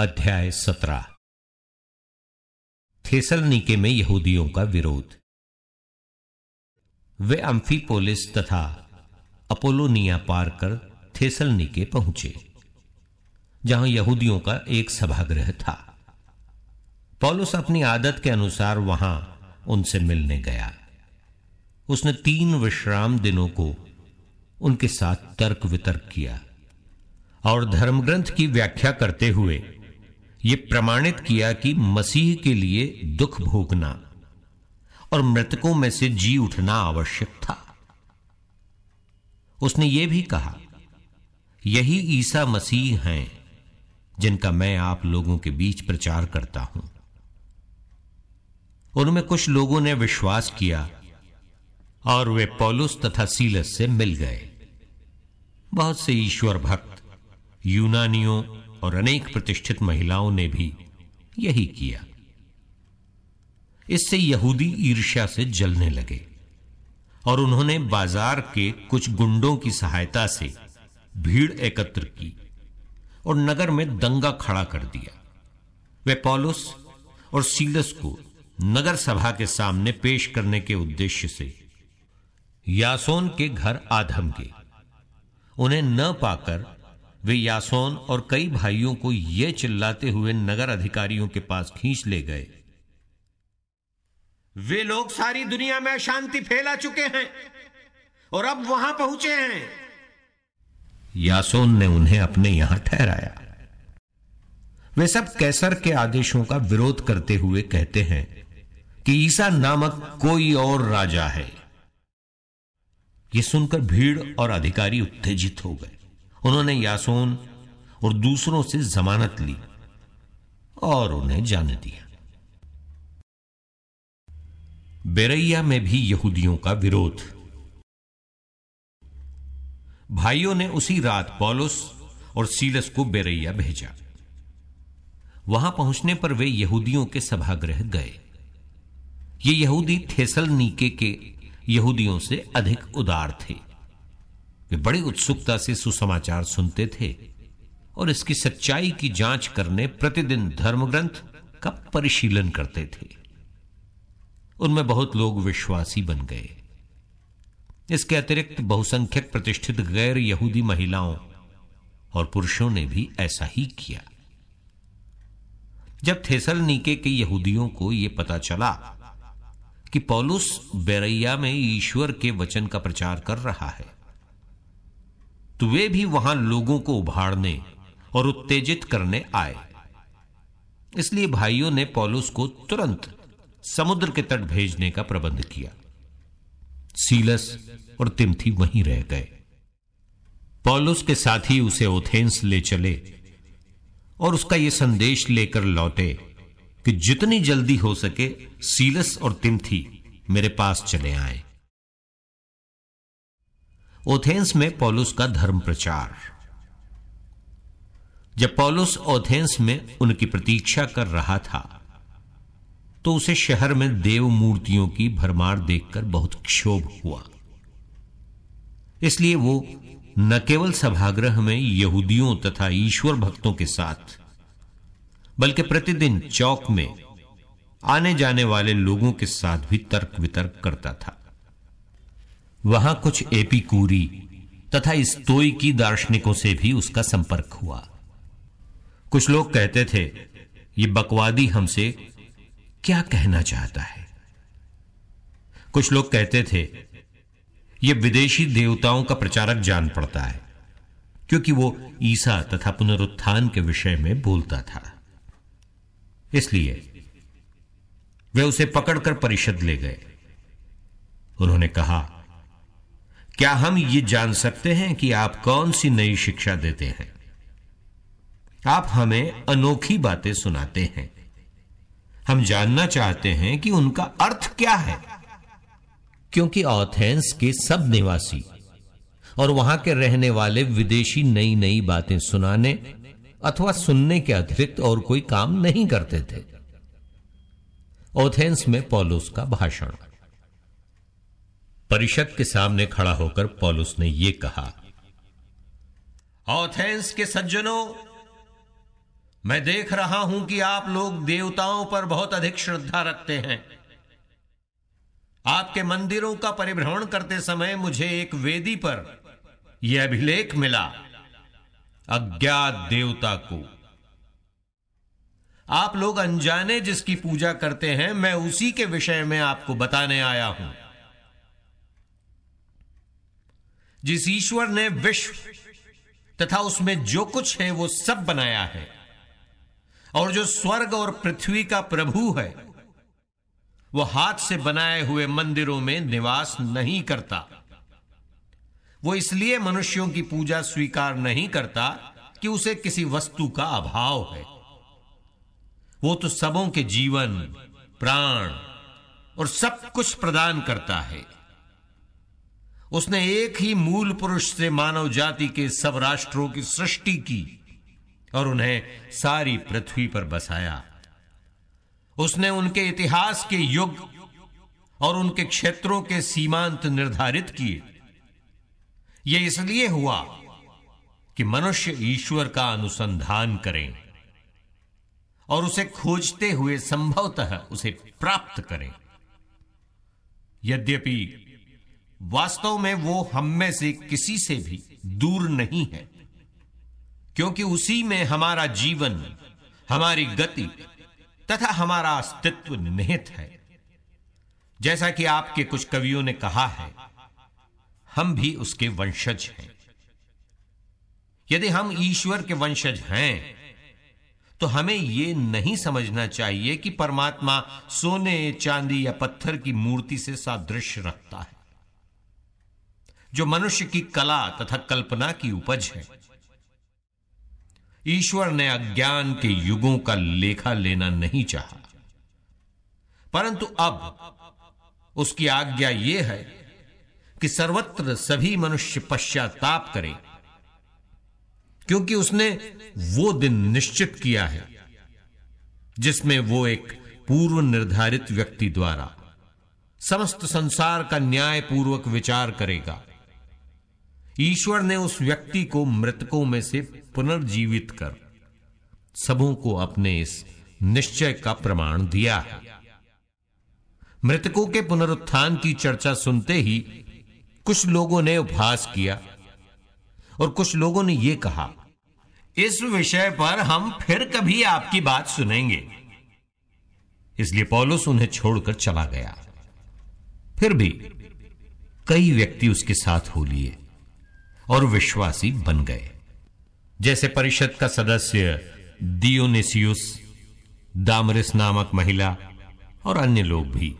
अध्याय सत्रह। थेसलनीके में यहूदियों का विरोध। वे अम्फीपोलिस तथा अपोलोनिया पार कर थेसलनीके पहुँचे, जहाँ यहूदियों का एक सभागृह था। पौलुस अपनी आदत के अनुसार वहाँ उनसे मिलने गया। उसने तीन विश्राम दिनों को उनके साथ तर्क वितर्क किया और धर्मग्रंथ की व्याख्या करते हुए यह प्रमाणित किया कि मसीह के लिए दुख भोगना और मृतकों में से जी उठना आवश्यक था। उसने यह भी कहा, यही ईसा मसीह हैं, जिनका मैं आप लोगों के बीच प्रचार करता हूँ। उनमें कुछ लोगों ने विश्वास किया और वे पौलुस तथा सीलस से मिल गए। बहुत से ईश्वर भक्त, यूनानियों और अनेक प्रतिष्ठित महिलाओं ने भी यही किया। इससे यहूदी ईर्ष्या से जलने लगे और उन्होंने बाज़ार के कुछ गुंडों की सहायता से भीड़ एकत्र की और नगर में दंगा खड़ा कर दिया। वे पॉलुस और सीलस को नगर सभा के सामने पेश करने के उद्देश्य से यासोन के घर आधम के। उन्हें न पाकर वे यासोन और कई भाइयों को यह चिल्लाते हुए नगर अधिकारियों के पास खींच ले गए। वे लोग सारी दुनिया में शांति फैला चुके हैं और अब वहाँ पहुँचे हैं। यासोन ने उन्हें अपने यहाँ ठहराया। वे सब कैसर के आदेशों का विरोध करते हुए कहते हैं कि ईसा नामक कोई और राजा है। यह सुनकर भीड़ और अधिकारी उत्तेजित हो गए। उन्होंने यासोन और दूसरों से जमानत ली और उन्हें जाने दिया। बेरैया में भी यहूदियों का विरोध। भाइयों ने उसी रात पॉलुस और सीलस को बेरैया भेजा। वहाँ पहुँचने पर वे यहूदियों के सभागृह गए। ये यहूदी थेसल नीके के यहूदियों से अधिक उदार थे। वे बड़ी उत्सुकता से सुसमाचार सुनते थे और इसकी सच्चाई की जाँच करने प्रतिदिन धर्मग्रंथ का परिशीलन करते थे। उनमें बहुत लोग विश्वासी बन गए। इसके अतिरिक्त बहुसंख्यक प्रतिष्ठित गैर यहूदी महिलाओं और पुरुषों ने भी ऐसा ही किया। जब थेसल नीके के यहूदियों को यह पता चला कि पौलुस बेरैया में ईश्वर के वचन का प्रचार कर रहा है तो वे भी वहाँ लोगों को उभारने और उत्तेजित करने आए। इसलिए भाइयों ने पॉलुस को तुरंत समुद्र के तट भेजने का प्रबंध किया। सीलस और तिमथी वहीं रह गए। पॉलुस के साथ ही उसे ओथेंस ले चले और उसका यह संदेश लेकर लौटे कि जितनी जल्दी हो सके सीलस और तिमथी मेरे पास चले आए। ओथेंस में पॉलुस का धर्म प्रचार। जब पॉलुस ओथेंस में उनकी प्रतीक्षा कर रहा था तो उसे शहर में देव मूर्तियों की भरमार देखकर बहुत क्षोभ हुआ। इसलिए वो न केवल सभागृह में यहूदियों तथा ईश्वर भक्तों के साथ, बल्कि प्रतिदिन चौक में आने जाने वाले लोगों के साथ भी तर्क वितर्क करता था। वहाँ कुछ एपिकूरी तथा स्तोई की दार्शनिकों से भी उसका संपर्क हुआ। कुछ लोग कहते थे, ये बकवादी हमसे क्या कहना चाहता है? कुछ लोग कहते थे, ये विदेशी देवताओं का प्रचारक जान पड़ता है, क्योंकि वो ईसा तथा पुनरुत्थान के विषय में बोलता था। इसलिए वे उसे पकड़कर परिषद ले गए। उन्होंने कहा क्या हम ये जान सकते हैं कि आप कौन सी नई शिक्षा देते हैं? आप हमें अनोखी बातें सुनाते हैं। हम जानना चाहते हैं कि उनका अर्थ क्या है। क्योंकि ऑथेंस के सब निवासी और वहाँ के रहने वाले विदेशी नई नई बातें सुनाने अथवा सुनने के अतिरिक्त और कोई काम नहीं करते थे। ओथेंस में पॉलुस का भाषण। परिषद के सामने खड़ा होकर पॉलुस ने यह कहा ऑथेंस के सज्जनों, मैं देख रहा हूँ कि आप लोग देवताओं पर बहुत अधिक श्रद्धा रखते हैं। आपके मंदिरों का परिभ्रमण करते समय मुझे एक वेदी पर यह अभिलेख मिला, अज्ञात देवता को। आप लोग अनजाने जिसकी पूजा करते हैं, मैं उसी के विषय में आपको बताने आया हूँ। जिस ईश्वर ने विश्व तथा उसमें जो कुछ है, वो सब बनाया है। और जो स्वर्ग और पृथ्वी का प्रभु है, वो हाथ से बनाए हुए मंदिरों में निवास नहीं करता। वो इसलिए मनुष्यों की पूजा स्वीकार नहीं करता कि उसे किसी वस्तु का अभाव है। वो तो सबों के जीवन, प्राण और सब कुछ प्रदान करता है। उसने एक ही मूल पुरुष से मानव जाति के सब राष्ट्रों की सृष्टि की और उन्हें सारी पृथ्वी पर बसाया। उसने उनके इतिहास के युग और उनके क्षेत्रों के सीमांत निर्धारित किए। यह इसलिए हुआ कि मनुष्य ईश्वर का अनुसंधान करें और उसे खोजते हुए संभवतः उसे प्राप्त करें। यद्यपि वास्तव में वो हम में से किसी से भी दूर नहीं है। क्योंकि उसी में हमारा जीवन, हमारी गति तथा हमारा अस्तित्व निहित है। जैसा कि आपके कुछ कवियों ने कहा है, हम भी उसके वंशज हैं। यदि हम ईश्वर के वंशज हैं तो हमें यह नहीं समझना चाहिए कि परमात्मा सोने, चांदी या पत्थर की मूर्ति से सादृश्य रखता है। जो मनुष्य की कला तथा कल्पना की उपज है। ईश्वर ने अज्ञान के युगों का लेखा लेना नहीं चाहा। परंतु अब उसकी आज्ञा यह है कि सर्वत्र सभी मनुष्य पश्चाताप करें, क्योंकि उसने वो दिन निश्चित किया है, जिसमें वो एक पूर्व निर्धारित व्यक्ति द्वारा समस्त संसार का न्यायपूर्वक विचार करेगा। ईश्वर ने उस व्यक्ति को मृतकों में से पुनर्जीवित कर सबों को अपने इस निश्चय का प्रमाण दिया है। मृतकों के पुनरुत्थान की चर्चा सुनते ही कुछ लोगों ने उपहास किया और कुछ लोगों ने यह कहा, इस विषय पर हम फिर कभी आपकी बात सुनेंगे। इसलिए पौलुस उन्हें छोड़कर चला गया। फिर भी कई व्यक्ति उसके साथ हो लिए। और विश्वासी बन गए। जैसे परिषद का सदस्य दियोनेसियस, दामरिस नामक महिला और अन्य लोग भी।